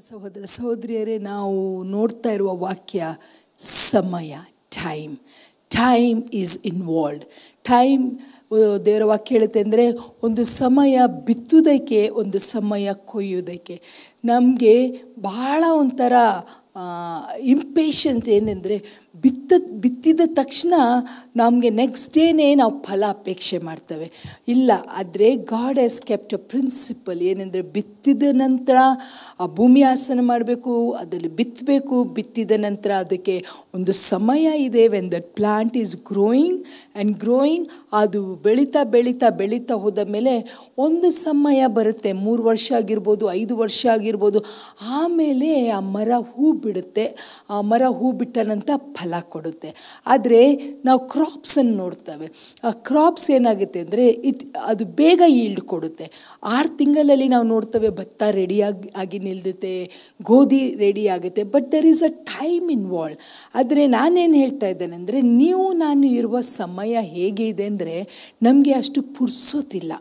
ಸಹೋದರ ಸಹೋದರಿಯರೇ, ನಾವು ನೋಡ್ತಾ ಇರುವ ವಾಕ್ಯ ಸಮಯ time time is involved time ದೇವರ ವಾಕ್ಯ ಹೇಳುತ್ತೆ ಅಂದರೆ ಒಂದು ಸಮಯ ಬಿತ್ತುವುದಕ್ಕೆ, ಒಂದು ಸಮಯ ಕೊಯ್ಯುವುದಕ್ಕೆ. ನಮಗೆ ಬಹಳ ಒಂಥರ ಇಂಪೇಷನ್ಸ್ ಏನೆಂದರೆ ಬಿತ್ತ, ಬಿತ್ತಿದ ತಕ್ಷಣ ನಮಗೆ ನೆಕ್ಸ್ಟ್ ಡೇನೇ ನಾವು ಫಲ ಅಪೇಕ್ಷೆ ಮಾಡ್ತೇವೆ. ಇಲ್ಲ, ಆದರೆ God has kept a principle ಏನೆಂದರೆ ಬಿತ್ತಿದ ನಂತರ ಆ ಭೂಮಿ ಆಸನ ಮಾಡಬೇಕು, ಅದರಲ್ಲಿ ಬಿತ್ತಬೇಕು, ಬಿತ್ತಿದ ನಂತರ ಅದಕ್ಕೆ ಒಂದು ಸಮಯ ಇದೆ. When that plant is growing and growing ಅದು ಬೆಳೀತಾ ಬೆಳೀತಾ ಬೆಳೀತಾ ಹೋದ ಮೇಲೆ ಒಂದು ಸಮಯ ಬರುತ್ತೆ. ಮೂರು ವರ್ಷ ಆಗಿರ್ಬೋದು, ಐದು ವರ್ಷ ಆಗಿರ್ಬೋದು. ಆಮೇಲೆ ಆ ಮರ ಹೂ ಬಿಡುತ್ತೆ. ಆ ಮರ ಹೂ ಬಿಟ್ಟ ನಂತರ ಫಲ ಕೊಡುತ್ತೆ. ಆದರೆ ನಾವು ಕ್ರಾಪ್ಸನ್ನು ನೋಡ್ತೇವೆ. ಆ ಕ್ರಾಪ್ಸ್ ಏನಾಗುತ್ತೆ ಅಂದರೆ ಇಟ್ ಅದು ಬೇಗ ಈಲ್ಡ್ ಕೊಡುತ್ತೆ. ಆರು ತಿಂಗಳಲ್ಲಿ ನಾವು ನೋಡ್ತೇವೆ ಭತ್ತ ರೆಡಿಯಾಗಿ ಆಗಿ ನಿಲ್ದುತ್ತೆ, ಗೋಧಿ ರೆಡಿ ಆಗುತ್ತೆ but there is a time involve ಆದರೆ ನಾನೇನು ಹೇಳ್ತಾ ಇದ್ದೇನೆ ಅಂದರೆ ನೀವು ನಾನು ಇರುವ ಸಮಯ ಹೇಗೆ ಇದೆ ಅಂದರೆ ನಮಗೆ ಅಷ್ಟು ಪುರ್ಸೋತಿಲ್ಲ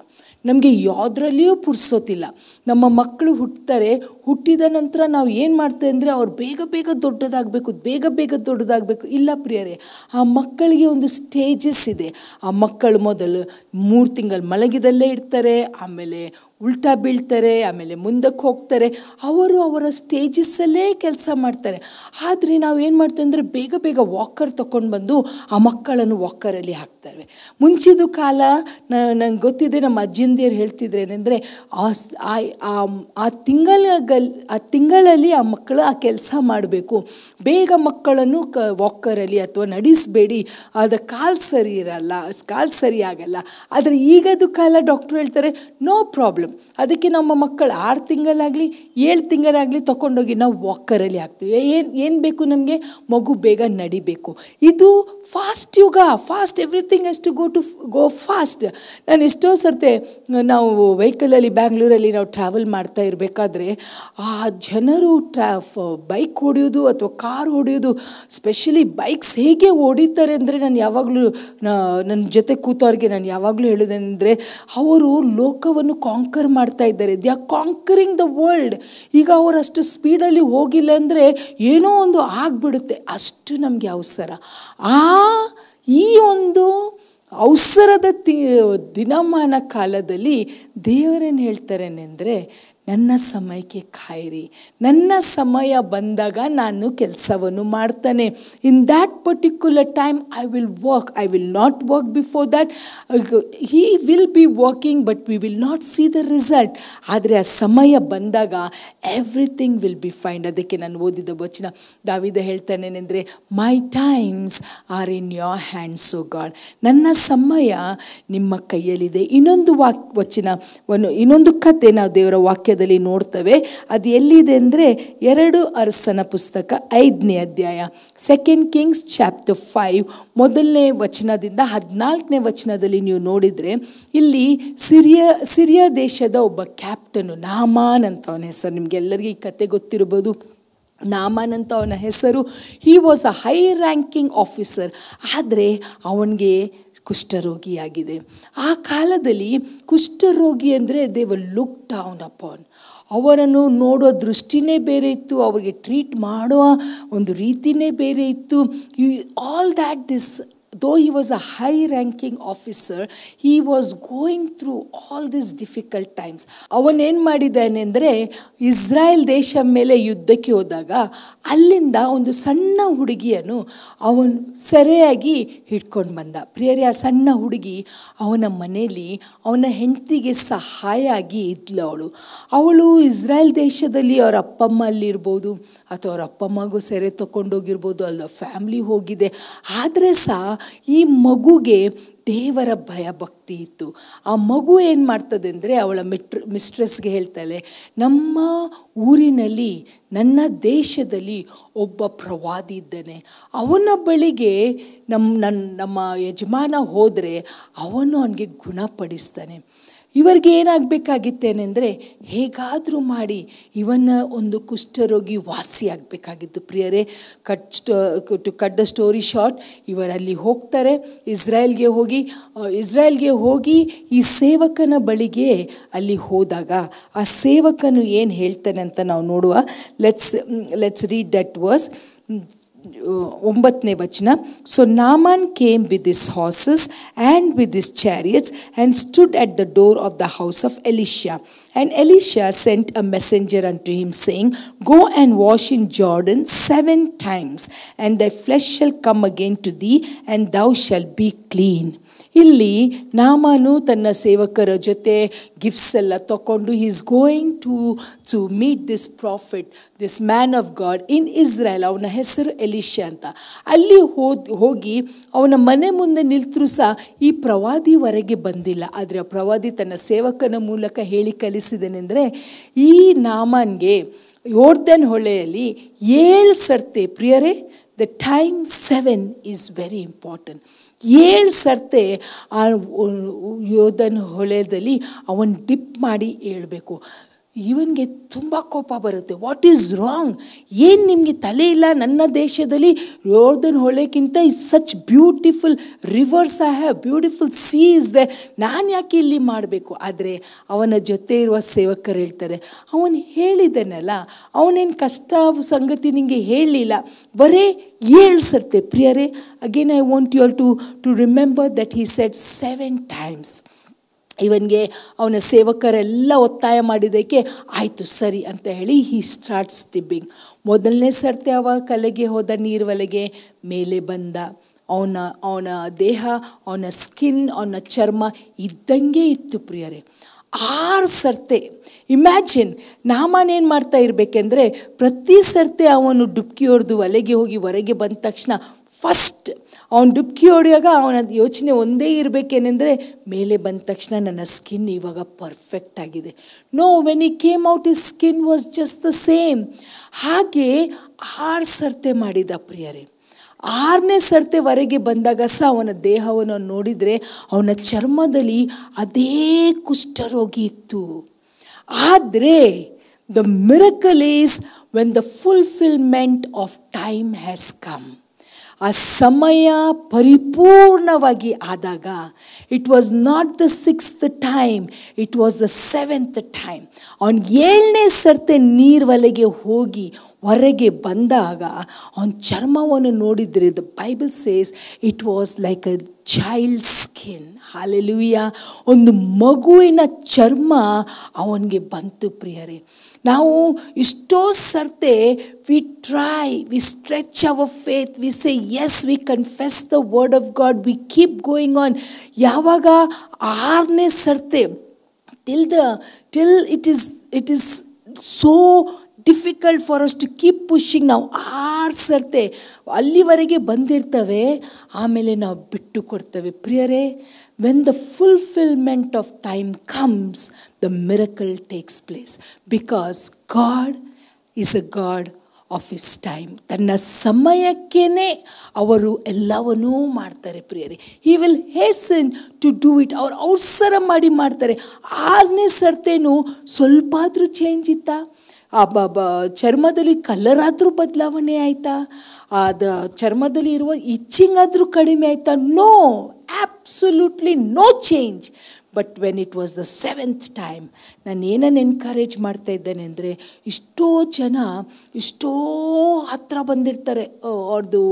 ನಮಗೆ ಯಾವುದ್ರಲ್ಲಿಯೂ ಪುರ್ಸೋತಿಲ್ಲ ನಮ್ಮ ಮಕ್ಕಳು ಹುಟ್ಟುತ್ತಾರೆ ಹುಟ್ಟಿದ ನಂತರ ನಾವು ಏನು ಮಾಡ್ತೇವೆ ಅಂದರೆ ಅವ್ರು ಬೇಗ ಬೇಗ ದೊಡ್ಡದಾಗಬೇಕು, ಬೇಗ ಬೇಗ ದೊಡ್ಡದಾಗಬೇಕು. ಇಲ್ಲ ಪ್ರಿಯರೇ, ಆ ಮಕ್ಕಳಿಗೆ ಒಂದು ಸ್ಟೇಜಸ್ ಇದೆ. ಆ ಮಕ್ಕಳು ಮೊದಲು ಮೂರು ತಿಂಗಳು ಮಲಗಿದಲ್ಲೇ ಇರ್ತಾರೆ, ಆಮೇಲೆ ಉಲ್ಟಾ ಬೀಳ್ತಾರೆ, ಆಮೇಲೆ ಮುಂದಕ್ಕೆ ಹೋಗ್ತಾರೆ. ಅವರು ಅವರ ಸ್ಟೇಜಸ್ಸಲ್ಲೇ ಕೆಲಸ ಮಾಡ್ತಾರೆ. ಆದರೆ ನಾವು ಏನು ಮಾಡ್ತೇವೆ ಅಂದರೆ ಬೇಗ ಬೇಗ ವಾಕರ್ ತೊಗೊಂಡು ಬಂದು ಆ ಮಕ್ಕಳನ್ನು ವಾಕರಲ್ಲಿ ಹಾಕ್ತಾರೆ ಮುಂಚಿದ ಕಾಲ ನಂಗೆ ಗೊತ್ತಿದೆ, ನಮ್ಮ ಅಜ್ಜಿಂದಿಯರು ಹೇಳ್ತಿದ್ರು ಏನಂದರೆ ಆ ಆ ತಿಂಗಳಗಲ್, ಆ ತಿಂಗಳಲ್ಲಿ ಆ ಮಕ್ಕಳು ಆ ಕೆಲಸ ಮಾಡಬೇಕು. ಬೇಗ ಮಕ್ಕಳನ್ನು ಕ, ವಾಕರಲ್ಲಿ ಅಥವಾ ನಡೆಸಬೇಡಿ. ಅದು ಕಾಲು ಸರಿ ಇರಲ್ಲ, ಕಾಲು ಸರಿ ಆಗಲ್ಲ. ಆದರೆ ಈಗದು ಕಾಲ ಡಾಕ್ಟ್ರು ಹೇಳ್ತಾರೆ, ನೋ ಪ್ರಾಬ್ಲಮ್. ಅದಕ್ಕೆ ನಮ್ಮ ಮಕ್ಕಳು ಆರು ತಿಂಗಳಾಗಲಿ, ಏಳು ತಿಂಗಳಾಗಲಿ ತೊಗೊಂಡೋಗಿ ನಾವು ವಾಕರಲ್ಲಿ ಹಾಕ್ತೀವಿ. ಏನು ಏನು ಬೇಕು ನಮಗೆ? ಮಗು ಬೇಗ ನಡಿಬೇಕು. ಇದು ಫಾಸ್ಟ್ ಯುಗ, fast everything to go to, go fast. ನಾನು ಎಷ್ಟೋ ಸರ್ತೆ ನಾವು ವೆಹಿಕಲಲ್ಲಿ ಬ್ಯಾಂಗ್ಳೂರಲ್ಲಿ ನಾವು ಟ್ರಾವೆಲ್ ಮಾಡ್ತಾ ಇರಬೇಕಾದ್ರೆ ಆ ಜನರು ಟ್ರಾ ಬೈಕ್ ಹೊಡೆಯೋದು ಅಥವಾ ಕಾರ್ ಹೊಡೆಯೋದು ಸ್ಪೆಷಲಿ ಬೈಕ್ಸ್ ಹೇಗೆ ಹೊಡಿತಾರೆ ಅಂದರೆ ನಾನು ಯಾವಾಗಲೂ ನನ್ನ ಜೊತೆ ಕೂತವ್ರಿಗೆ ನಾನು ಯಾವಾಗಲೂ ಹೇಳೋದಂದರೆ ಅವರು ಲೋಕವನ್ನು ಕಾಂಕರ್ ಮಾಡ್ತಾ ಇದ್ದಾರೆ. They are conquering the world ಈಗ ಅವರು ಅಷ್ಟು ಸ್ಪೀಡಲ್ಲಿ ಹೋಗಿಲ್ಲ ಅಂದರೆ ಏನೋ ಒಂದು ಆಗಿಬಿಡುತ್ತೆ. ಅಷ್ಟು ನಮಗೆ ಅವಸರ. ಆ, ಈ ಒಂದು ಅವಸರದ ತಿ ದಿನಮಾನ ಕಾಲದಲ್ಲಿ ದೇವರೇನು ಹೇಳ್ತಾರೇನೆಂದರೆ ನನ್ನ ಸಮಯಕ್ಕೆ ಕಾಯಿರಿ. ನನ್ನ ಸಮಯ ಬಂದಾಗ ನಾನು ಕೆಲಸವನ್ನು ಮಾಡ್ತಾನೆ. In that particular time I will work I will not work before that he will be working but we will not see the result ಆದರೆ ಆ ಸಮಯ ಬಂದಾಗ ಎವ್ರಿಥಿಂಗ್ ವಿಲ್ ಬಿ ಫೈಂಡ್ ಅದಕ್ಕೆ ನಾನು ಓದಿದ ವಚನ. ದಾವಿದ ಹೇಳ್ತಾನೇನೆಂದರೆ my times are in your hands O God ನನ್ನ ಸಮಯ ನಿಮ್ಮ ಕೈಯಲ್ಲಿದೆ. ಇನ್ನೊಂದು ವಾಕ್ ವಚನ ಒಂದು ಇನ್ನೊಂದು ಕತೆ ನಾವು ದೇವರ ವಾಕ್ಯ ವಾಕ್ಯದಲ್ಲಿ ನೋಡ್ತವೆ. ಅದು ಎಲ್ಲಿದೆ ಅಂದರೆ ಎರಡು ಅರಸನ ಪುಸ್ತಕ ಐದನೇ ಅಧ್ಯಾಯ ಸೆಕೆಂಡ್ ಕಿಂಗ್ಸ್ ಚಾಪ್ಟರ್ ಫೈವ್ ಮೊದಲನೇ ವಚನದಿಂದ ಹದಿನಾಲ್ಕನೇ ವಚನದಲ್ಲಿ ನೀವು ನೋಡಿದರೆ ಇಲ್ಲಿ ಸಿರಿಯ, ಸಿರಿಯಾ ದೇಶದ ಒಬ್ಬ ಕ್ಯಾಪ್ಟನು ನಾಮಾನ್ ಅಂತ ಅವನ ಹೆಸರು. ನಿಮಗೆಲ್ಲರಿಗೂ ಈ ಕತೆ ಗೊತ್ತಿರ್ಬೋದು. ನಾಮನ್ ಅಂತ ಅವನ ಹೆಸರು. He was a high ranking officer ಆದರೆ ಅವನಿಗೆ ಕುಷ್ಠರೋಗಿಯಾಗಿದೆ. ಆ ಕಾಲದಲ್ಲಿ ಕುಷ್ಠರೋಗಿ ಅಂದರೆ they will look down upon ಅವರನ್ನು ನೋಡೋ ದೃಷ್ಟಿನೇ ಬೇರೆ ಇತ್ತು, ಅವರಿಗೆ ಟ್ರೀಟ್ ಮಾಡುವ ಒಂದು ರೀತಿನೇ ಬೇರೆ ಇತ್ತು. You all that this though he was a high ranking officer he was going through all this difficult times ಅವನೇನು ಮಾಡಿದ್ದಾನೆ ಅಂದರೆ, ಇಸ್ರಾಯೇಲ್ ದೇಶ ಮೇಲೆ ಯುದ್ಧಕ್ಕೆ ಹೋದಾಗ, ಅಲ್ಲಿಂದ ಒಂದು ಸಣ್ಣ ಹುಡುಗಿಯನ್ನು ಅವನು ಸೆರೆಯಾಗಿ ಹಿಡ್ಕೊಂಡು ಬಂದ. ಪ್ರಿಯರೇ, ಆ ಸಣ್ಣ ಹುಡುಗಿ ಅವನ ಮನೆಯಲ್ಲಿ ಅವನ ಹೆಂಡತಿಗೆ ಸಹಾಯ ಆಗಿ ಇದ್ಲು ಅವಳು. ಅವಳು ಇಸ್ರಾಯೇಲ್ ದೇಶದಲ್ಲಿ ಅವರ ಅಪ್ಪಮ್ಮ ಅಲ್ಲಿರ್ಬೋದು ಅಥವಾ ಅವ್ರ ಮಗು ಸೆರೆ ತಗೊಂಡೋಗಿರ್ಬೋದು ಅಲ್ಲ ಫ್ಯಾಮ್ಲಿ ಹೋಗಿದೆ. ಆದರೆ ಸಹ ಈ ಮಗುಗೆ ದೇವರ ಭಯ ಭಕ್ತಿ ಇತ್ತು. ಆ ಮಗು ಏನು ಮಾಡ್ತದೆ ಅಂದರೆ ಅವಳ ಮಿಟ್ರ್, ಮಿಸ್ಟ್ರೆಸ್ಗೆ ಹೇಳ್ತಾಳೆ ನಮ್ಮ ಊರಿನಲ್ಲಿ, ನನ್ನ ದೇಶದಲ್ಲಿ ಒಬ್ಬ ಪ್ರವಾದಿ ಇದ್ದಾನೆ. ಅವನ ಬಳಿಗೆ ನಮ್ಮ ನನ್ನ ನಮ್ಮ ಯಜಮಾನ ಹೋದರೆ ಅವನು ಅವನಿಗೆ ಗುಣಪಡಿಸ್ತಾನೆ. ಇವರಿಗೆ ಏನಾಗಬೇಕಾಗಿತ್ತೇನೆಂದರೆ ಹೇಗಾದರೂ ಮಾಡಿ ಇವನ ಒಂದು ಕುಷ್ಠರೋಗಿ ವಾಸಿಯಾಗಬೇಕಾಗಿತ್ತು ಪ್ರಿಯರೇ, cut to cut the story short ಇವರಲ್ಲಿ ಹೋಗ್ತಾರೆ. ಇಸ್ರಾಯೇಲ್ಗೆ ಹೋಗಿ ಇಸ್ರಾಯೇಲ್ಗೆ ಹೋಗಿ ಈ ಸೇವಕನ ಬಳಿಗೆ ಅಲ್ಲಿ ಹೋದಾಗ ಆ ಸೇವಕನು ಏನು ಹೇಳ್ತಾನೆ ಅಂತ ನಾವು ನೋಡುವ. Let's let's read that verse ಒಂಬತ್ತನೇ ವಚನ so Naaman came with this horses and with this chariots and stood at the door of the house of Elisha and Elisha sent a messenger unto him saying go and wash in Jordan seven times and the flesh shall come again to thee and thou shall be clean ಇಲ್ಲಿ ನಾಮಾನು ತನ್ನ ಸೇವಕರ ಜೊತೆ gifts ಎಲ್ಲ ತಗೊಂಡು is going to to meet this prophet this man of God in Israel ಅವನ ಹೆಸರು ಎಲಿಶ ಅಂತ. ಅಲ್ಲಿ ಹೋದ್, ಹೋಗಿ ಅವನ ಮನೆ ಮುಂದೆ ನಿಲ್ತರೂ ಸಹ ಈ ಪ್ರವಾದಿವರೆಗೆ ಬಂದಿಲ್ಲ. ಆದರೆ ಆ ಪ್ರವಾದಿ ತನ್ನ ಸೇವಕನ ಮೂಲಕ ಹೇಳಿ ಕಲಿಸಿದನೆಂದರೆ ಈ ನಾಮನ್ಗೆ ಯೋರ್ದನ್ ಹೊಳೆಯಲ್ಲಿ ಏಳು ಸರ್ತೆ, ಪ್ರಿಯರೇ the time seven is very important ಏಳು ಸರ್ತೆ ಆ ಯೋಧನ ಹೊಳೆದಲ್ಲಿ ಅವನು ಡಿಪ್ ಮಾಡಿ ಹೇಳ್ಬೇಕು ಇವನಿಗೆ ತುಂಬ ಕೋಪ ಬರುತ್ತೆ. ವಾಟ್ ಈಸ್ ರಾಂಗ್ ಏನು ನಿಮಗೆ ತಲೆ ಇಲ್ಲ? ನನ್ನ ದೇಶದಲ್ಲಿ Jordan ಹೊಳೆಕ್ಕಿಂತ is such beautiful rivers I have beautiful sea is there ನಾನು ಯಾಕೆ ಇಲ್ಲಿ ಮಾಡಬೇಕು? ಆದರೆ ಅವನ ಜೊತೆ ಇರುವ ಸೇವಕರು ಹೇಳ್ತಾರೆ, ಅವನು ಹೇಳಿದನಲ್ಲ, ಅವನೇನು ಕಷ್ಟ ಸಂಗತಿ ನಿಮಗೆ ಹೇಳಲಿಲ್ಲ ಬರೇ ಹೇಳ್ಸತ್ತೆ ಪ್ರಿಯರೇ again I want you all to to remember that he said seven times ಇವನಿಗೆ ಅವನ ಸೇವಕರೆಲ್ಲ ಒತ್ತಾಯ ಮಾಡಿದ್ದಕ್ಕೆ, ಆಯಿತು, ಸರಿ, ಅಂತ ಹೇಳಿ ಹಿ ಸ್ಟಾರ್ಟ್ಸ್ ಟಿಬ್ಬಿಂಗ್ ಮೊದಲನೇ ಸರ್ತಿ ಅವ ಕಲೆಗೆ ಹೋದ ನೀರು ಒಲೆಗೆ ಮೇಲೆ ಬಂದ. ಅವನ ಅವನ ದೇಹ, ಅವನ ಸ್ಕಿನ್ ಅವನ ಚರ್ಮ ಇದ್ದಂಗೆ ಇತ್ತು ಪ್ರಿಯರೇ. ಆರು ಸರ್ತೆ ಇಮ್ಯಾಜಿನ್ ನಾಮನೇನು ಮಾಡ್ತಾ ಇರಬೇಕೆಂದ್ರೆ ಪ್ರತಿ ಸರ್ತೆ ಅವನು ಡುಬ್ಕಿ ಹೊಡೆದು ಒಲೆಗೆ ಹೋಗಿ ಹೊರಗೆ ಬಂದ ತಕ್ಷಣ ಫಸ್ಟ್ ಅವನು ಡುಬ್ಕಿ ಹೊಡೆಯುವಾಗ ಅವನ ಯೋಚನೆ ಒಂದೇ ಇರಬೇಕೇನೆಂದರೆ ಮೇಲೆ ಬಂದ ತಕ್ಷಣ ನನ್ನ ಸ್ಕಿನ್ ಇವಾಗ ಪರ್ಫೆಕ್ಟ್ ಆಗಿದೆ. No when he came out his skin was just the same ಹಾಗೆ ಆರು ಸರ್ತೆ ಮಾಡಿದ ಪ್ರಿಯರೇ. ಆರನೇ ಸರ್ತೆವರೆಗೆ ಬಂದಾಗ ಸಹ ಅವನ ದೇಹವನ್ನು ನೋಡಿದರೆ ಅವನ ಚರ್ಮದಲ್ಲಿ ಅದೇ ಕುಷ್ಠರೋಗಿ ಇತ್ತು. ಆದರೆ the miracle is when the fulfilment of time has come ಆ ಸಮಯ ಪರಿಪೂರ್ಣವಾಗಿ ಆದಾಗ it was not the sixth time it was the seventh time ಅವನು ಏಳನೇ ಸರ್ತೆ ಒಲೆಗೆ ಹೋಗಿ ಹೊರಗೆ ಬಂದಾಗ, ಅವನ ಚರ್ಮವನ್ನು ನೋಡಿದರೆ the Bible says it was like a child skin hallelujah ಒಂದು ಮಗುವಿನ ಚರ್ಮ ಅವನಿಗೆ ಬಂತು ಪ್ರಿಯರೇ. ನಾವು ಇಷ್ಟೋ ಸರ್ತೆ we try we stretch our faith we say yes we confess the word of God we keep going on ಯಾವಾಗ ಆರನೇ ಸರ್ತೆ till the till it is it is so difficult for us to keep pushing ನಾವು ಆರು ಸರ್ತೆ ಅಲ್ಲಿವರೆಗೆ ಬಂದಿರ್ತವೆ, ಆಮೇಲೆ ನಾವು ಬಿಟ್ಟು ಕೊಡ್ತೇವೆ. ಪ್ರಿಯರೇ when the fulfilment of time comes the miracle takes place because God is a God of his time ತನ್ನ ಸಮಯಕ್ಕೇ ಅವರು ಎಲ್ಲವನ್ನೂ ಮಾಡ್ತಾರೆ ಪ್ರಿಯರೇ. He will hasten to do it ಅವ್ರು ಅವಸರ ಮಾಡಿ ಮಾಡ್ತಾರೆ. ಆರನೇ ಸರ್ತೆನೂ ಸ್ವಲ್ಪ ಆದರೂ ಚೇಂಜ್ ಇತ್ತಾ? ಆ, ಬ ಬ, ಚರ್ಮದಲ್ಲಿ ಕಲರ್ ಆದರೂ ಬದಲಾವಣೆ ಆಯಿತಾ? ಅದು ಚರ್ಮದಲ್ಲಿ ಇರುವ ಇಚ್ಚಿಂಗ್ ಆದರೂ ಕಡಿಮೆ ಆಯಿತಾ? No absolutely no change but when it was the seventh time ನಾನು ಏನನ್ನು ಎನ್ಕರೇಜ್ ಮಾಡ್ತಾ ಇದ್ದೇನೆ ಅಂದರೆ ಇಷ್ಟೋ ಜನ ಇಷ್ಟೋ ಹತ್ರ ಬಂದಿರ್ತಾರೆ ಅವ್ರದ್ದು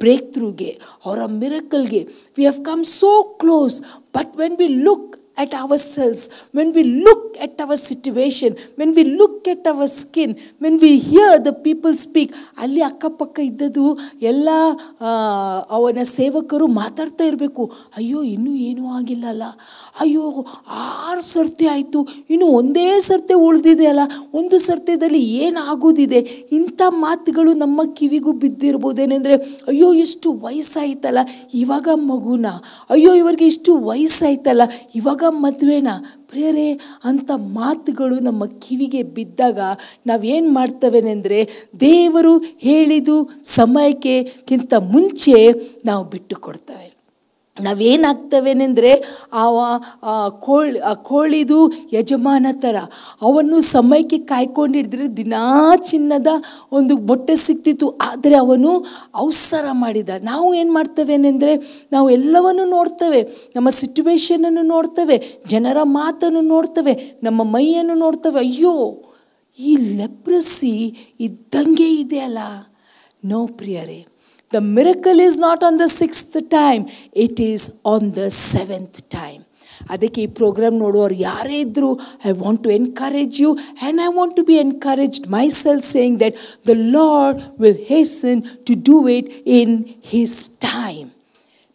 ಬ್ರೇಕ್ ಥ್ರೂಗೆ ಅವರ ಮಿರಕಲ್ಗೆ we have come so close but when we look at ourselves, when we look at our situation, when we look at our skin, when we hear the people speak, ಅಲ್ಲಿ ಅಕ್ಕಪಕ್ಕ ಇದ್ದದ್ದು ಎಲ್ಲ ಅವನ ಸೇವಕರು ಮಾತಾಡ್ತಾ ಇರಬೇಕು. ಅಯ್ಯೋ ಇನ್ನೂ ಏನೂ ಆಗಿಲ್ಲಲ್ಲ ಅಯ್ಯೋ ಆರು ಸರ್ತಿ ಆಯಿತು. ಇನ್ನು ಒಂದೇ ಸರ್ತೆ ಉಳಿದಿದೆ ಅಲ್ಲ. ಒಂದು ಸರ್ತೆದಲ್ಲಿ ಏನಾಗೋದಿದೆ? ಇಂಥ ಮಾತುಗಳು ನಮ್ಮ ಕಿವಿಗೂ ಬಿದ್ದಿರ್ಬೋದೇನೆಂದರೆ ಅಯ್ಯೋ ಎಷ್ಟು ವಯಸ್ಸಾಯ್ತಲ್ಲ. ಇವಾಗ ಮಗುನ? ಅಯ್ಯೋ ಇವರಿಗೆ ಇಷ್ಟು ವಯಸ್ಸಾಯ್ತಲ್ಲ. ಇವಾಗ ಮದುವೆನಾ, ಪ್ರಿಯರೇ ಅಂಥ ಮಾತುಗಳು ನಮ್ಮ ಕಿವಿಗೆ ಬಿದ್ದಾಗ ನಾವೇನು ಮಾಡ್ತವೇನೆಂದರೆ ದೇವರು ಹೇಳಿದು ಸಮಯಕ್ಕೆಕ್ಕಿಂತ ಮುಂಚೆ ನಾವು ಬಿಟ್ಟು ಕೊಡ್ತೇವೆ ನಾವೇನಾಗ್ತವೇನೆಂದರೆ ಆ ಕೋಳಿ, ಆ ಕೋಳಿದು ಯಜಮಾನ ಥರ ಅವನು ಸಮಯಕ್ಕೆ ಕಾಯ್ಕೊಂಡಿಡಿದ್ರೆ ದಿನಾ ಚಿನ್ನದ ಒಂದು ಬೊಟ್ಟೆ ಸಿಕ್ತಿತ್ತು. ಆದರೆ ಅವನು ಅವಸರ ಮಾಡಿದ. ನಾವು ಏನು ಮಾಡ್ತವೇನೆಂದರೆ ನಾವು ಎಲ್ಲವನ್ನು ನೋಡ್ತೇವೆ. ನಮ್ಮ ಸಿಚುವೇಶನನ್ನು ನೋಡ್ತೇವೆ. ಜನರ ಮಾತನ್ನು ನೋಡ್ತೇವೆ. ನಮ್ಮ ಮೈಯನ್ನು ನೋಡ್ತೇವೆ. ಅಯ್ಯೋ, ಈ ಲೆಪ್ರಸಿ ಇದ್ದಂಗೆ ಇದೆಯಲ್ಲ ನೋ ಪ್ರಿಯರೇ the miracle is not on the sixth time it is on the seventh time ಅದಕ್ಕೆ ಈ ಪ್ರೋಗ್ರಾಮ್ ನೋಡುವವರು ಯಾರೇ ಇದ್ದರೂ I want to encourage you and I want to be encouraged myself saying that the Lord will hasten to do it in his time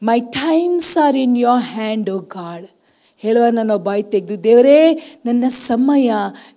my times are in your hand O God ಹೇಳುವ ನಾನು ಬಾಯಿ ತೆಗೆದು, ದೇವರೇ, ನನ್ನ ಸಮಯ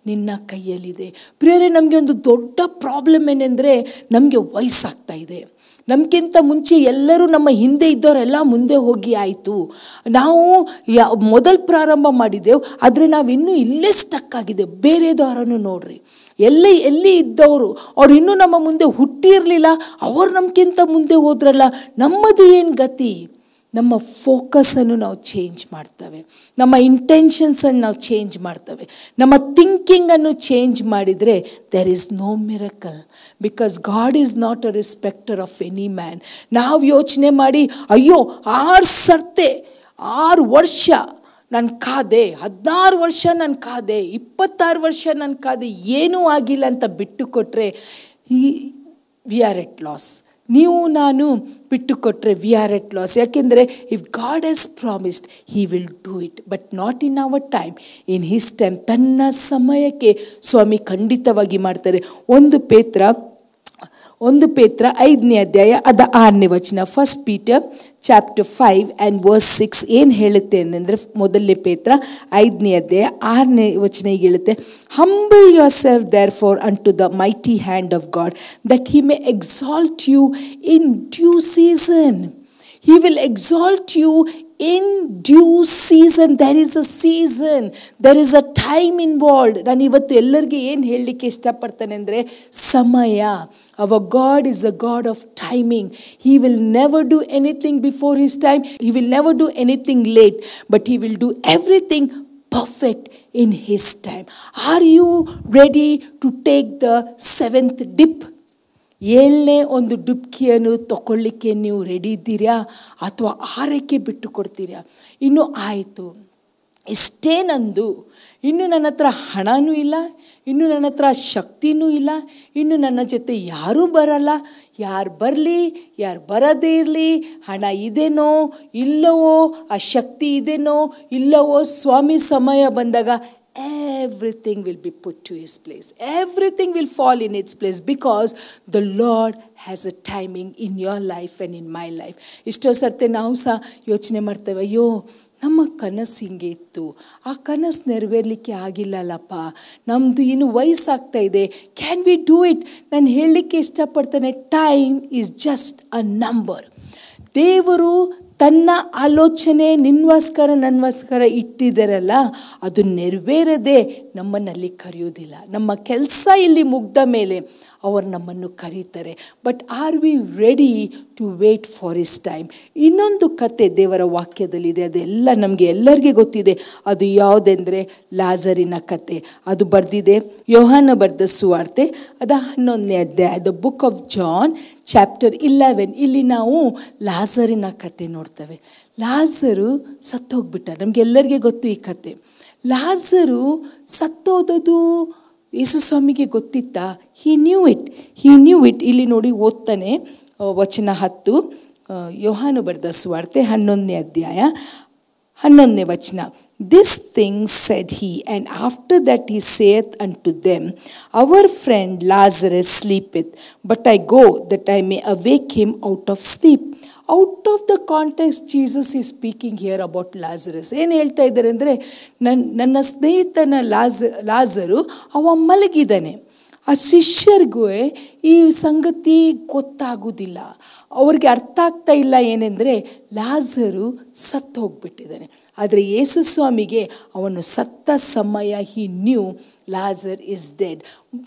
ನಿನ್ನ ಕೈಯಲ್ಲಿದೆ. ಪ್ರಿಯರೇ, ನಮಗೆ ಒಂದು ದೊಡ್ಡ ಪ್ರಾಬ್ಲಮ್ ಏನೆಂದರೆ, ನಮಗೆ ವಯಸ್ಸಾಗ್ತಾ ಇದೆ. ನಮಗಿಂತ ಮುಂಚೆ ಎಲ್ಲರೂ ನಮ್ಮ ಹಿಂದೆ ಇದ್ದವರೆಲ್ಲ ಮುಂದೆ ಹೋಗಿ ಆಯಿತು. ನಾವು ಯಾ, ಮೊದಲು ಪ್ರಾರಂಭ ಮಾಡಿದ್ದೆವು ಆದರೆ ನಾವಿನ್ನೂ ಇಲ್ಲೇ ಸ್ಟಕ್ ಆಗಿದ್ದೆವು ಬೇರೆದವರನ್ನು ನೋಡ್ರಿ. ಎಲ್ಲಿ ಎಲ್ಲಿ ಇದ್ದವರು, ಅವ್ರು ಇನ್ನೂ ನಮ್ಮ ಮುಂದೆ ಹುಟ್ಟಿರಲಿಲ್ಲ, ಅವ್ರು ನಮಗಿಂತ ಮುಂದೆ ಹೋದ್ರಲ್ಲ, ನಮ್ಮದು ಏನು ಗತಿ? ನಮ್ಮ ಫೋಕಸನ್ನು ನಾವು ಚೇಂಜ್ ಮಾಡ್ತವೆ. ನಮ್ಮ ಇಂಟೆನ್ಷನ್ಸನ್ನು ನಾವು ಚೇಂಜ್ ಮಾಡ್ತವೆ. ನಮ್ಮ ಥಿಂಕಿಂಗನ್ನು ಚೇಂಜ್ ಮಾಡಿದರೆ there is no miracle because God is not a respecter of any man ನಾವು ಯೋಚನೆ ಮಾಡಿ, ಅಯ್ಯೋ, ಆರು ಸರ್ತೆ, ಆರು ವರ್ಷ ನಾನು ಕಾದೆ, ಹದಿನಾರು ವರ್ಷ ನಾನು ಕಾದೆ, ಇಪ್ಪತ್ತಾರು ವರ್ಷ ನಾನು ಕಾದೆ ಏನೂ ಆಗಿಲ್ಲ ಅಂತ ಬಿಟ್ಟು ಕೊಟ್ಟರೆ ಈ ವಿ ಆರ್ ಎಟ್ ಲಾಸ್ ನೀವು, ನಾನು ಬಿಟ್ಟು ಕೊಟ್ಟರೆ ವಿ ಆರ್ ಎಟ್ ಲಾಸ್ ಯಾಕೆಂದರೆ if God has promised he will do it but not in our time in his time ತನ್ನ ಸಮಯಕ್ಕೆ ಸ್ವಾಮಿ ಖಂಡಿತವಾಗಿ ಮಾಡ್ತಾರೆ. ಒಂದು ಪೇತ್ರ ಒಂದು ಪೇತ್ರ ಐದನೇ ಅಧ್ಯಾಯ ಅದ ಆರನೇ ವಚನ. First Peter chapter five and verse six ಏನು ಹೇಳುತ್ತೆ ಅಂತಂದರೆ ಮೊದಲನೇ ಪೇತ್ರ ಐದನೇ ಅಧ್ಯಾಯ ಆರನೇ ವಚನ ಹೀಗೆ ಹೇಳುತ್ತೆ. Humble yourself therefore unto the mighty hand of God that he may exalt you in due season he will exalt you in due season there is a season there is a time involved ನಾನು ಇವತ್ತು ಎಲ್ಲರಿಗೆ ಏನು ಹೇಳಲಿಕ್ಕೆ ಇಷ್ಟಪಡ್ತೇನೆ ಅಂದರೆ ಸಮಯ. Our God is a God of timing he will never do anything before his time he will never do anything late but he will do everything perfect in his time are you ready to take the seventh dip ಏಳನೇ ಒಂದು ಡುಬ್ಕಿಯನ್ನು ತಗೊಳ್ಳಿಕ್ಕೆ ನೀವು ready ಇದ್ದೀರಾ ಅಥವಾ ಆರಕ್ಕೆ ಬಿಟ್ಟು ಕೊಡ್ತೀರಾ ಇನ್ನು ಆಯಿತು. ಎಷ್ಟೇ ನಂದು, ಇನ್ನು ನನ್ನ ಹತ್ರ ಹಣನೂ ಇಲ್ಲ, ಇನ್ನು ನನ್ನ ಹತ್ರ ಶಕ್ತಿನೂ ಇಲ್ಲ, ಇನ್ನು ನನ್ನ ಜೊತೆ ಯಾರೂ ಬರಲ್ಲ, ಯಾರು ಬರಲಿ, ಯಾರು ಬರದೇ ಇರಲಿ, ಹಣ ಇದೇನೋ, ಇಲ್ಲವೋ, ಆ ಶಕ್ತಿ ಇದೇನೋ, ಇಲ್ಲವೋ ಸ್ವಾಮಿ ಸಮಯ ಬಂದಾಗ everything will be put to his place. Everything will fall in its place because the Lord has a timing in your life and in my life. ಇಷ್ಟೋ ಸರ್ತೆ ನಾವು ಸಹ ಯೋಚನೆ ಮಾಡ್ತೇವೆ ಅಯ್ಯೋ ನಮ್ಮ ಕನಸು ಹಿಂಗೆ ಇತ್ತು ಆ ಕನಸು ನೆರವೇರಲಿಕ್ಕೆ ಆಗಿಲ್ಲಲ್ಲಪ್ಪ ನಮ್ಮದು ಇನ್ನು ವಯಸ್ಸಾಗ್ತಾ ಇದೆ ಕ್ಯಾನ್ ವಿ ಡೂ ಇಟ್ ನಾನು ಹೇಳಲಿಕ್ಕೆ ಇಷ್ಟಪಡ್ತೇನೆ time is just a number ದೇವರು ತನ್ನ ಆಲೋಚನೆ ನಿನ್ವಸ್ಕರ ನನ್ವಸ್ಕರ ಇಟ್ಟಿದ್ದಾರಲ್ಲ ಅದು ನೆರವೇರದೆ ನಮ್ಮನ್ನಲ್ಲಿ ಕರೆಯೋದಿಲ್ಲ ನಮ್ಮ ಕೆಲಸ ಇಲ್ಲಿ ಮುಗ್ದ ಮೇಲೆ ಅವರು ನಮ್ಮನ್ನು ಕರೀತಾರೆ. But are we ready to wait for his time ಇನ್ನೊಂದು ಕತೆ ದೇವರ ವಾಕ್ಯದಲ್ಲಿದೆ. ಅದೆಲ್ಲ ನಮಗೆ ಎಲ್ಲರಿಗೆ ಗೊತ್ತಿದೆ. ಅದು ಯಾವುದೆಂದರೆ ಲಾಜರಿನ ಕತೆ. ಅದು ಬರೆದಿದೆ. ಯೋಹಾನ ಬರೆದ ಸುವಾರ್ತೆ, ಅದ ಹನ್ನೊಂದನೇ ಅಧ್ಯಾಯ the book of John chapter eleven ಇಲ್ಲಿ ನಾವು ಲಾಸರಿನ ಕತೆ ನೋಡ್ತೇವೆ. ಲಾಸರು ಸತ್ತೋಗ್ಬಿಟ್ಟ ನಮಗೆಲ್ಲರಿಗೆ ಗೊತ್ತು ಈ ಕತೆ. ಲಾಸರು ಸತ್ತೋದದು ಯೇಸು ಸ್ವಾಮಿಗೆ ಗೊತ್ತಿತ್ತಾ? He knew it he knew it ಇಲ್ಲಿ ನೋಡಿ ಓದ್ತಾನೆ ವಚನ ಹತ್ತು ಯೋಹಾನು ಬರೆದ ಸುವಾರ್ತೆ ಹನ್ನೊಂದನೇ ಅಧ್ಯಾಯ, ಹನ್ನೊಂದನೇ ವಚನ. This thing said he and after that he saith unto them our friend Lazarus sleepeth but I go that I may awake him out of sleep out of the context Jesus is speaking here about Lazarus ಏನು ಹೇಳ್ತಾ ಇದ್ದಾರೆ ಅಂದರೆ ನನ್ನ ನನ್ನ ಸ್ನೇಹಿತನ ಲಾಜ, ಲಾಜರು, ಅವ ಮಲಗಿದ್ದಾನೆ. ಆ ಶಿಷ್ಯರಿಗೂ ಈ ಸಂಗತಿ ಗೊತ್ತಾಗೋದಿಲ್ಲ. ಅವ್ರಿಗೆ ಅರ್ಥ ಆಗ್ತಾ ಇಲ್ಲ ಏನೆಂದರೆ, ಲಾಜರು ಸತ್ತು ಹೋಗ್ಬಿಟ್ಟಿದ್ದಾನೆ ಆದರೆ ಯೇಸು ಸ್ವಾಮಿಗೆ ಅವನು ಸತ್ತ ಸಮಯ he knew Lazar is dead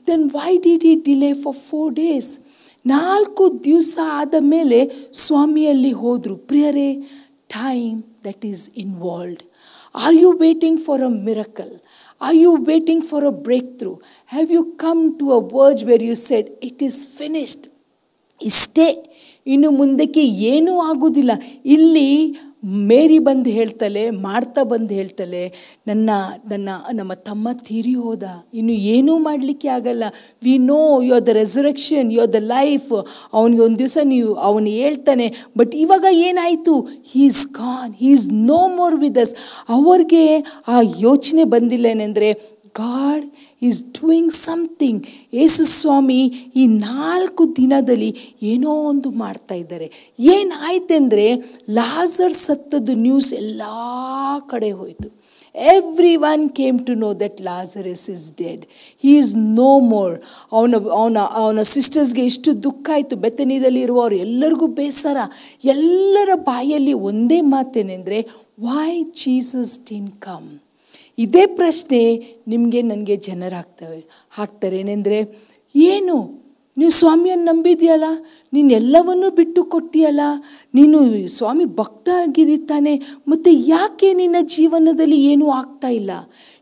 then why did he delay for four days ನಾಲ್ಕು ದಿವಸ ಆದ ಮೇಲೆ ಸ್ವಾಮಿಯಲ್ಲಿ ಹೋದರು, ಪ್ರಿಯರೇ time that is involved are you waiting for a miracle are you waiting for a breakthrough have you come to a verge where you said it is finished ಇಷ್ಟೇ ಇನ್ನು ಮುಂದಕ್ಕೆ ಏನೂ ಆಗೋದಿಲ್ಲ. ಇಲ್ಲಿ ಮೇರಿ ಬಂದು ಹೇಳ್ತಲೆ, ಮಾಡ್ತಾ ಬಂದು ಹೇಳ್ತಲೆ ನನ್ನ ನನ್ನ, ನಮ್ಮ ತಮ್ಮ ತೀರಿ ಹೋದ. ಇನ್ನು ಏನೂ ಮಾಡಲಿಕ್ಕೆ ಆಗಲ್ಲ. We know you the resurrection you the life ಅವನಿಗೆ ಒಂದು ದಿವಸ ನೀವು, ಅವನು ಹೇಳ್ತಾನೆ ಬಟ್ ಇವಾಗ ಏನಾಯಿತು? He is gone he is no more with us ಅವ್ರಿಗೆ ಆ ಯೋಚನೆ ಬಂದಿಲ್ಲ ಏನೆಂದರೆ God is doing something Yesu ಸ್ವಾಮಿ ಈ ನಾಲ್ಕು ದಿನದಲ್ಲಿ ಏನೋ ಒಂದು ಮಾಡ್ತಾ ಇದ್ದಾರೆ. ಏನಾಯ್ತೆಂದರೆ ಲಾಸರ್ ಸತ್ತದ್ದು ನ್ಯೂಸ್ ಎಲ್ಲ ಕಡೆ ಹೋಯಿತು. Everyone came to know that Lazarus is dead he is no more ಅವನ ಅವನ ಅವನ ಸಿಸ್ಟರ್ಸ್ಗೆ ಎಷ್ಟು ದುಃಖ ಆಯಿತು. ಬೆತ್ತನಿದಲ್ಲಿ ಇರುವವರು ಎಲ್ಲರಿಗೂ ಬೇಸರ. ಎಲ್ಲರ ಬಾಯಲ್ಲಿ ಒಂದೇ ಮಾತೇನೆಂದರೆ ವೈ ಜೀಸಸ್ ಡಿನ್ ಕಮ್ ಇದೇ ಪ್ರಶ್ನೆ ನಿಮಗೆ ನನಗೆ ಜನರಾಗ್ತವೆ. ಹಾಕ್ತಾರೆ ಏನೆಂದರೆ, ಏನು? ನೀವು ಸ್ವಾಮಿಯನ್ನು ನಂಬಿದೆಯಲ್ಲ? ನೀನು ಎಲ್ಲವನ್ನೂ ಬಿಟ್ಟು ಕೊಟ್ಟಿಯಲ್ಲ? ನೀನು ಸ್ವಾಮಿ ಭಕ್ತ ಆಗಿದ್ದಿ ತಾನೆ ಮತ್ತು ಯಾಕೆ ನಿನ್ನ ಜೀವನದಲ್ಲಿ ಏನೂ ಆಗ್ತಾ ಇಲ್ಲ?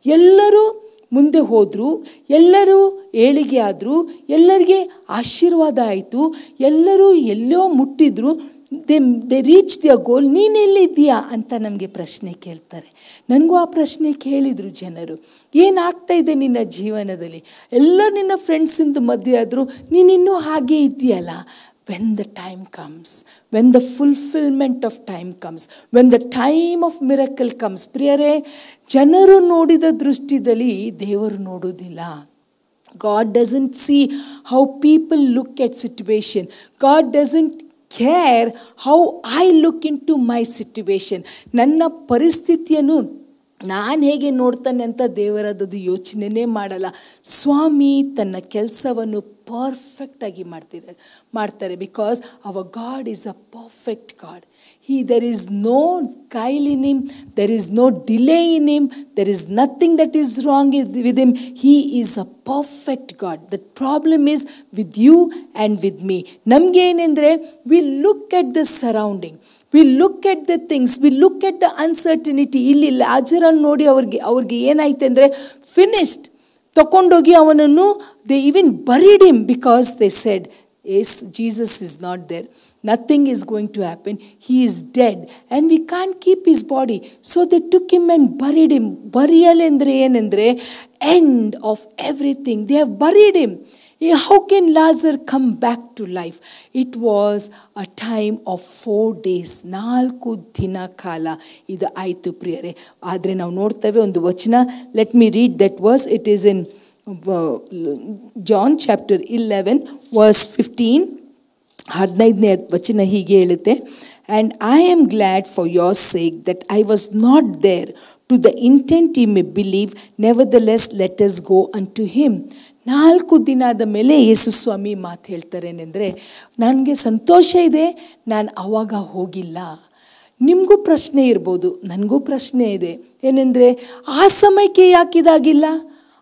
ಎಲ್ಲರೂ ಮುಂದೆ ಹೋದರು, ಎಲ್ಲರೂ ಏಳಿಗೆ ಆದರು, ಎಲ್ಲರಿಗೆ ಆಶೀರ್ವಾದ ಆಯಿತು, ಎಲ್ಲರೂ ಎಲ್ಲೋ ಮುಟ್ಟಿದ್ರು ದೆ ದೆ ರೀಚ್ ದಿಯ ಗೋಲ್ ನೀನೆಲ್ಲಿದ್ದೀಯಾ ಅಂತ ನಮಗೆ ಪ್ರಶ್ನೆ ಕೇಳ್ತಾರೆ. ನನಗೂ ಆ ಪ್ರಶ್ನೆ ಕೇಳಿದರು ಜನರು. ಏನಾಗ್ತಾ ಇದೆ ನಿನ್ನ ಜೀವನದಲ್ಲಿ? ಎಲ್ಲ ನಿನ್ನ ಫ್ರೆಂಡ್ಸಿಂದು ಮದುವೆ ಆದರೂ ನೀನಿನ್ನೂ ಹಾಗೆ ಇದೆಯಲ್ಲ when the time comes when the fulfilment of time comes when the time of miracle comes ಪ್ರಿಯರೇ, ಜನರು ನೋಡಿದ ದೃಷ್ಟಿದಲ್ಲಿ ದೇವರು ನೋಡೋದಿಲ್ಲ God doesn't see how people look at situation. God doesn't care I look into my situation. ನನ್ನ ಪರಿಸ್ಥಿತಿಯನ್ನು ನಾನು ಹೇಗೆ ನೋಡ್ತಾನೆ ಅಂತ ದೇವರಾದದ್ದು ಯೋಚನೆನೇ ಮಾಡಲ್ಲ ಸ್ವಾಮಿ ತನ್ನ ಕೆಲಸವನ್ನು ಪರ್ಫೆಕ್ಟಾಗಿ ಮಾಡ್ತಿದ್ದಾರೆ, ಮಾಡ್ತಾರೆ because our God is a perfect God He, there is no guile in him, there is no delay in him, there is nothing that is wrong with him. He is a perfect God. The problem is with you and with me. ನಮಗೆ ಏನಂದರೆ we look at the surrounding we look at the things we look at the uncertainty ಇಲ್ಲಿ ಲಾಜರನ್ನು ನೋಡಿ ಅವ್ರಿಗೆ ಅವ್ರಿಗೆ ಏನಾಯ್ತು ಅಂದರೆ finished ತಗೊಂಡೋಗಿ ಅವನನ್ನು they even buried him because they said as Jesus is not there nothing is going to happen. He is dead and we can't keep his body. So they took him and buried him. Burialendre ಏನಂದ್ರೆ end of everything. They have buried him. How can Lazarus come back to life? It was a time of four days. ನಾಲ್ಕು ದಿನ ಕಾಲ ಇದು ಆಯಿತು ಪ್ರಿಯರೇ ಆದರೆ ನಾವು ನೋಡ್ತೇವೆ ಒಂದು ವಚನ let me read that verse it is in John chapter eleven verse fifteen ಹದಿನೈದನೇ ವಚನ ಹೀಗೆ ಹೇಳುತ್ತೆ and I am glad for your sake that I was not there to the intent ye may believe nevertheless let us go unto him ನಾಲ್ಕು ದಿನ ಆದ ಮೇಲೆ ಯೇಸು ಸ್ವಾಮಿ ಮಾತು ಹೇಳ್ತಾರೇನೆಂದರೆ ನನಗೆ ಸಂತೋಷ ಇದೆ, ನಾನು ಆವಾಗ ಹೋಗಿಲ್ಲ. ನಿಮಗೂ ಪ್ರಶ್ನೆ ಇರ್ಬೋದು, ನನಗೂ ಪ್ರಶ್ನೆ ಇದೆ. ಏನೆಂದರೆ, ಆ ಸಮಯಕ್ಕೆ ಯಾಕಿದಾಗಿಲ್ಲ?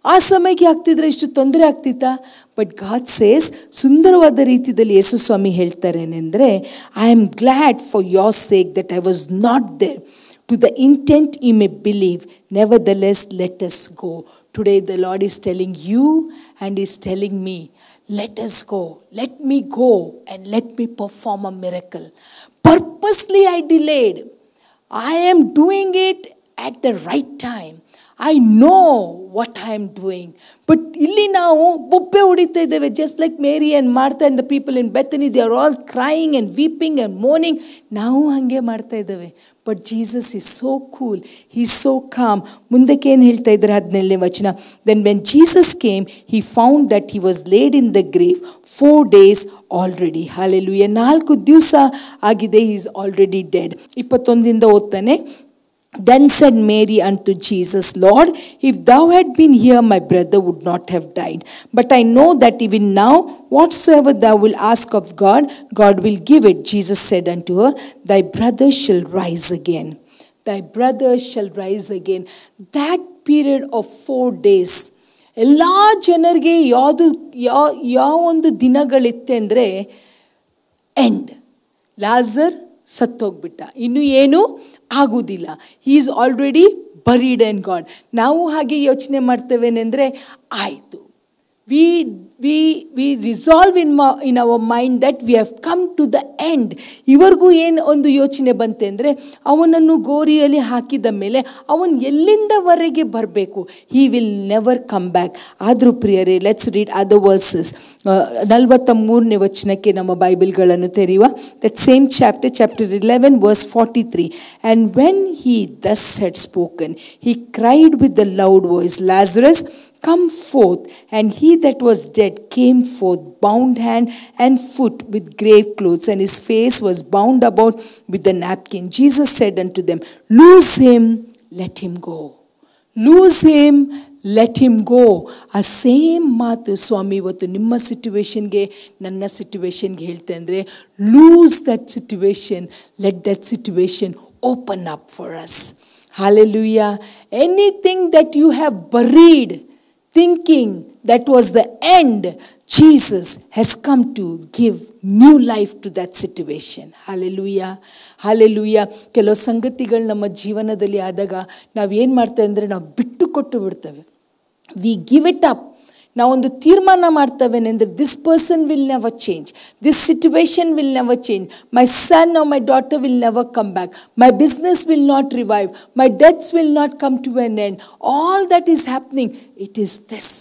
ಆ ಸಮಯಕ್ಕೆ ಆಗ್ತಿದ್ರೆ ಇಷ್ಟು ತೊಂದರೆ ಆಗ್ತಿತ್ತಾ? ಬಟ್ ಗಾಡ್ ಸೇಸ್ ಸುಂದರವಾದ ರೀತಿಯಲ್ಲಿ ಯೇಸು ಸ್ವಾಮಿ ಹೇಳ್ತಾರೇನೆಂದರೆ I am glad for your sake that I was not there to the intent ye may believe nevertheless let us go today the Lord is telling you and is telling me let us go let me go and let me perform a miracle purposely I delayed I am doing it at the right time. I know what I am doing but ಇಲ್ಲಿ ನಾವು ಬೊಬ್ಬೆ ಹೊಡಿತಾ ಇದ್ದೇವೆ just like Mary and ಮಾಡ್ತಾ in the people in Bethany they are all crying and weeping and mourning ನಾವು ಹಾಗೆ ಮಾಡ್ತಾ ಇದ್ದೇವೆ. But Jesus is so cool he so calm ಮುಂದಕ್ಕೆ ಏನು ಹೇಳ್ತಾ ಇದ್ದಾರೆ? ಹದಿನೇಳನೇ ವಚನ. Then when Jesus came he found that he was laid in the grave four days already hallelujah ನಾಲ್ಕು ದಿವಸ ಆಗಿದೆ ಈಸ್ ಆಲ್ರೆಡಿ ಡೆಡ್ ಇಪ್ಪತ್ತೊಂದಿಂದ ಓದ್ತಾನೆ. Then said Mary unto Jesus, Lord, if thou had been here, my brother would not have died. But I know that even now, whatsoever thou wilt ask of God, God will give it. Jesus said unto her, Thy brother shall rise again. Thy brother shall rise again. That period of four days. ಎಲ್ಲ ಜನರಿಗೆ ಯಾವುದು ಯಾವ ಯಾವ ಒಂದು ದಿನಗಳಿತ್ತೆ ಅಂದರೆ end ಲಾಸರ್ ಸತ್ತೋಗ್ಬಿಟ್ಟ ಇನ್ನು ಏನು ಆಗುವುದಿಲ್ಲ. He is already buried and God ನಾವು ಹಾಗೆ ಯೋಚನೆ ಮಾಡ್ತೇವೇನೆಂದರೆ ಆಯಿತು we we we resolve in my in our mind that we have come to the end ಇವರಿಗೂ ಏನು ಒಂದು ಯೋಚನೆ ಬಂತೆ ಅಂದರೆ, ಅವನನ್ನು ಗೋರಿಯಲ್ಲಿ ಹಾಕಿದ ಮೇಲೆ ಅವನು ಎಲ್ಲಿಂದವರೆಗೆ ಬರಬೇಕು? He will never come back ಆದರೂ ಪ್ರಿಯರೇ ಲೆಟ್ಸ್ ರೀಡ್ ಅದರ್ ವರ್ಸಸ್ ನಲವತ್ತ ಮೂರನೇ ವಚನಕ್ಕೆ ನಮ್ಮ ಬೈಬಲ್ಗಳನ್ನು ತೆರೆಯುವ. That same chapter chapter eleven verse forty three and when he thus had spoken he cried with the loud voice Lazarus Come forth. And he that was dead came forth, bound hand and foot with grave clothes, and his face was bound about with the napkin. Jesus said unto them, Loose him, let him go. Loose him let him go ಆ same ಮಾತು ಸ್ವಾಮಿ ಇವತ್ತು ನಿಮ್ಮ ಸಿಟ್ಯುವೇಶನ್ಗೆ ನನ್ನ ಸಿಟ್ಯುವೇಶನ್ಗೆ ಹೇಳ್ತೆ ಅಂದರೆ loose that situation let that situation open up for us hallelujah anything that you have buried thinking that was the end, Jesus has come to give new life to that situation. Hallelujah. Hallelujah. ಕೆಲವು ಸಂಗತಿಗಳು ನಮ್ಮ ಜೀವನದಲ್ಲಿ ಆದಾಗ ನಾವು ಏನು ಮಾಡ್ತೇವೆ ಅಂದರೆ ನಾವು ಬಿಟ್ಟು ಕೊಟ್ಟು ಬಿಡ್ತೇವೆ ವಿ ಗಿವ್ ಇಟ್ ಅಪ್ ನಾವೊಂದು ತೀರ್ಮಾನ ಮಾಡ್ತವೇನೆಂದರೆ this person will never change this situation will never change my son or my daughter will never come back my business will not revive my deaths will not come to an end all that is happening it is this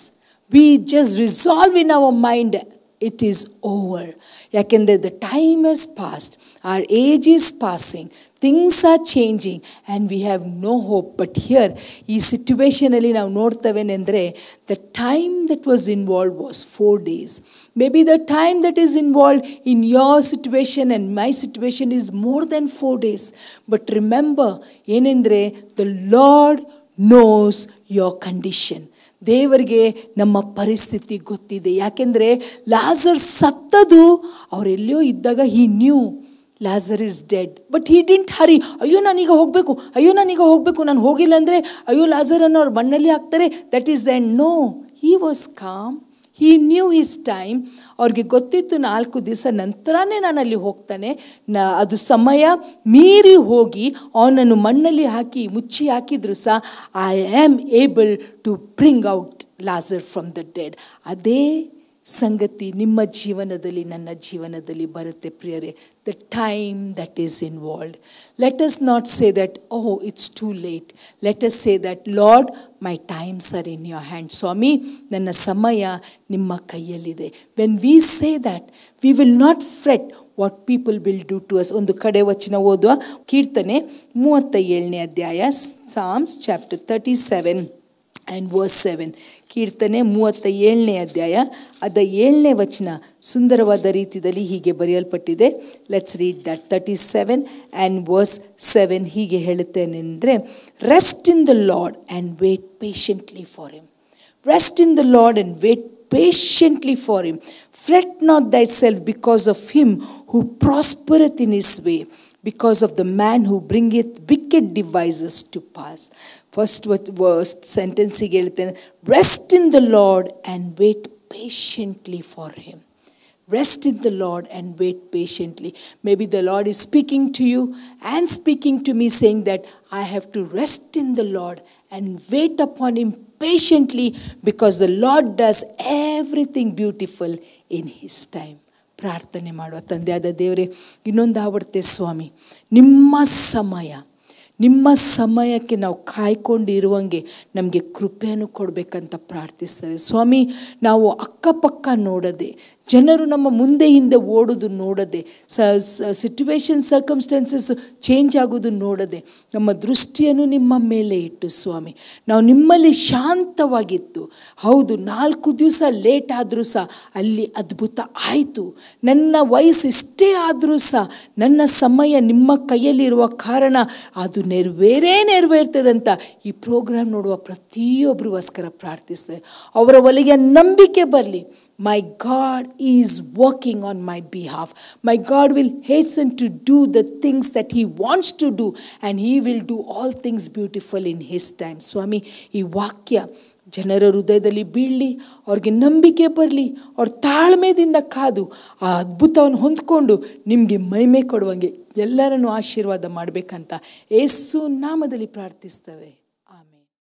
we just resolve in our mind it is over ಯಾಕೆಂದರೆ the time is past or age is passing things are changing and we have no hope but here ಈ ಸಿಟ್ಯುವೇಷನಲ್ಲಿ ನಾವು ನೋಡ್ತವೇನೆಂದರೆ the time that was involve was four days maybe the time that is involve in your situation and my situation is more than four days but remember ಏನೆಂದರೆ the Lord knows your condition ದೇವರಿಗೆ ನಮ್ಮ ಪರಿಸ್ಥಿತಿ ಗೊತ್ತಿದೆ. ಯಾಕೆಂದರೆ ಲಾಸರ್ ಸತ್ತದು ಅವರೆಲ್ಲಿಯೋ ಇದ್ದಾಗ he knew Lazar is dead but he didn't hurry ಅಯ್ಯೋ ನಾನೀಗ ಹೋಗಬೇಕು. ಅಯ್ಯೋ ನಾನೀಗ ಹೋಗಬೇಕು. ನಾನು ಹೋಗಿಲ್ಲ ಅಂದರೆ, ಅಯ್ಯೋ ಲಾಸರ್ ಅನ್ನೋ ಅವ್ರು ಮಣ್ಣಲ್ಲಿ ಹಾಕ್ತಾರೆ. That is and no he was calm he knew his time ಅವ್ರಿಗೆ ಗೊತ್ತಿತ್ತು, ನಾಲ್ಕು ದಿವಸ ನಂತರನೇ ನಾನು ಅಲ್ಲಿ ಹೋಗ್ತಾನೆ. ನ, ಅದು ಸಮಯ ಮೀರಿ ಹೋಗಿ ಅವನನ್ನು ಮಣ್ಣಲ್ಲಿ ಹಾಕಿ, ಮುಚ್ಚಿ ಹಾಕಿದ್ರು ಸಹ I am able to bring out Lazar from the dead ಅದೇ ಸಂಗತಿ ನಿಮ್ಮ ಜೀವನದಲ್ಲಿ, ನನ್ನ ಜೀವನದಲ್ಲಿ ಬರುತ್ತೆ ಪ್ರಿಯರೇ. The time that is involved let us not say that oh it's too late let us say that Lord my times are in your hand ಸ್ವಾಮಿ ನನ್ನ ಸಮಯ ನಿಮ್ಮ ಕೈಯಲ್ಲಿದೆ. When we say that we will not fret what people will do to us ಒಂದು ಕಡೆ ವಚನ ಓದುವ ಕೀರ್ತನೆ ಮೂವತ್ತ ಏಳನೇ ಅಧ್ಯಾಯ Psalms chapter thirty seven and verse seven ಕೀರ್ತನೆ ಮೂವತ್ತ ಏಳನೇ ಅಧ್ಯಾಯ. ಅದ ಏಳನೇ ವಚನ ಸುಂದರವಾದ ರೀತಿಯಲ್ಲಿ ಹೀಗೆ ಬರೆಯಲ್ಪಟ್ಟಿದೆ. Let's read that thirty seven and verse seven ಹೀಗೆ ಹೇಳುತ್ತೇನೆಂದರೆ rest in the Lord and wait patiently for him rest in the Lord and wait patiently for him. Fret not thyself because of him who prospereth in his way, because of the man who bringeth wicked devices to pass. First verse sentence ಹೇಳ್ತೇನೆ rest in the Lord and wait patiently for him Rest in the Lord and wait patiently. Maybe the Lord is speaking to you and speaking to me, saying that I have to rest in the Lord and wait upon Him patiently because the Lord does everything beautiful in His time. ಪ್ರಾರ್ಥನೆ ಮಾಡುವ ತಂದೆಯಾದ ದೇವರೇ, ಇನ್ನೊಂದು ಆವಡ್ತೆ ಸ್ವಾಮಿ, ನಿಮ್ಮ ಸಮಯ, ನಿಮ್ಮ ಸಮಯಕ್ಕೆ ನಾವು ಕಾಯ್ಕೊಂಡಿರುವಂಗೆ ನಮಗೆ ಕೃಪೆಯನ್ನು ಕೊಡಬೇಕಂತ ಪ್ರಾರ್ಥಿಸ್ತೇವೆ. ಸ್ವಾಮಿ, ನಾವು ಅಕ್ಕಪಕ್ಕ ನೋಡದೆ ಜನರು ನಮ್ಮ ಮುಂದೆ ಹಿಂದೆ ಓಡೋದು ನೋಡದೆ, ಸ ಸಿಟ್ಯುವೇಶನ್ ಸರ್ಕಮ್ಸ್ಟೆನ್ಸಸ್ ಚೇಂಜ್ ಆಗೋದು ನೋಡದೆ, ನಮ್ಮ ದೃಷ್ಟಿಯನ್ನು ನಿಮ್ಮ ಮೇಲೆ ಇಟ್ಟು ಸ್ವಾಮಿ. ನಾವು ನಿಮ್ಮಲ್ಲಿ ಶಾಂತವಾಗಿತ್ತು ಹೌದು, ನಾಲ್ಕು ದಿವಸ ಲೇಟ್ ಆದರೂ ಸಹ ಅಲ್ಲಿ ಅದ್ಭುತ ಆಯಿತು. ನನ್ನ ವಯಸ್ಸು ಇಷ್ಟೇ ಆದರೂ ಸಹ ನನ್ನ ಸಮಯ ನಿಮ್ಮ ಕೈಯಲ್ಲಿರುವ ಕಾರಣ ಅದು ನೆರವೇರೇ ನೆರವೇರ್ತದಂತ ಈ ಪ್ರೋಗ್ರಾಮ್ ನೋಡುವ ಪ್ರತಿಯೊಬ್ಬರಿಗೋಸ್ಕರ ಪ್ರಾರ್ಥಿಸ್ತೇವೆ ಅವರ ಒಲಿಗೆ ನಂಬಿಕೆ ಬರಲಿ. My God is working on my behalf. My God will hasten to do the things that He wants to do, and He will do all things beautiful in His time. Swami, ಈ ವಾಕ್ಯ ಜನರ ಹೃದಯದಲ್ಲಿ ಬೀಳಲಿ ಅವ್ರಿಗೆ ನಂಬಿಕೆ ಬರಲಿ ಅವ್ರ ತಾಳ್ಮೆದಿಂದ ಕಾದು ಆ ಅದ್ಭುತವನ್ನು ಹೊಂದ್ಕೊಂಡು ನಿಮಗೆ ಮೈಮೆ ಕೊಡುವಂಗೆ ಎಲ್ಲರನ್ನು ಆಶೀರ್ವಾದ ಮಾಡಬೇಕಂತ ಏಸು ನಾಮದಲ್ಲಿ ಪ್ರಾರ್ಥಿಸ್ತವೆ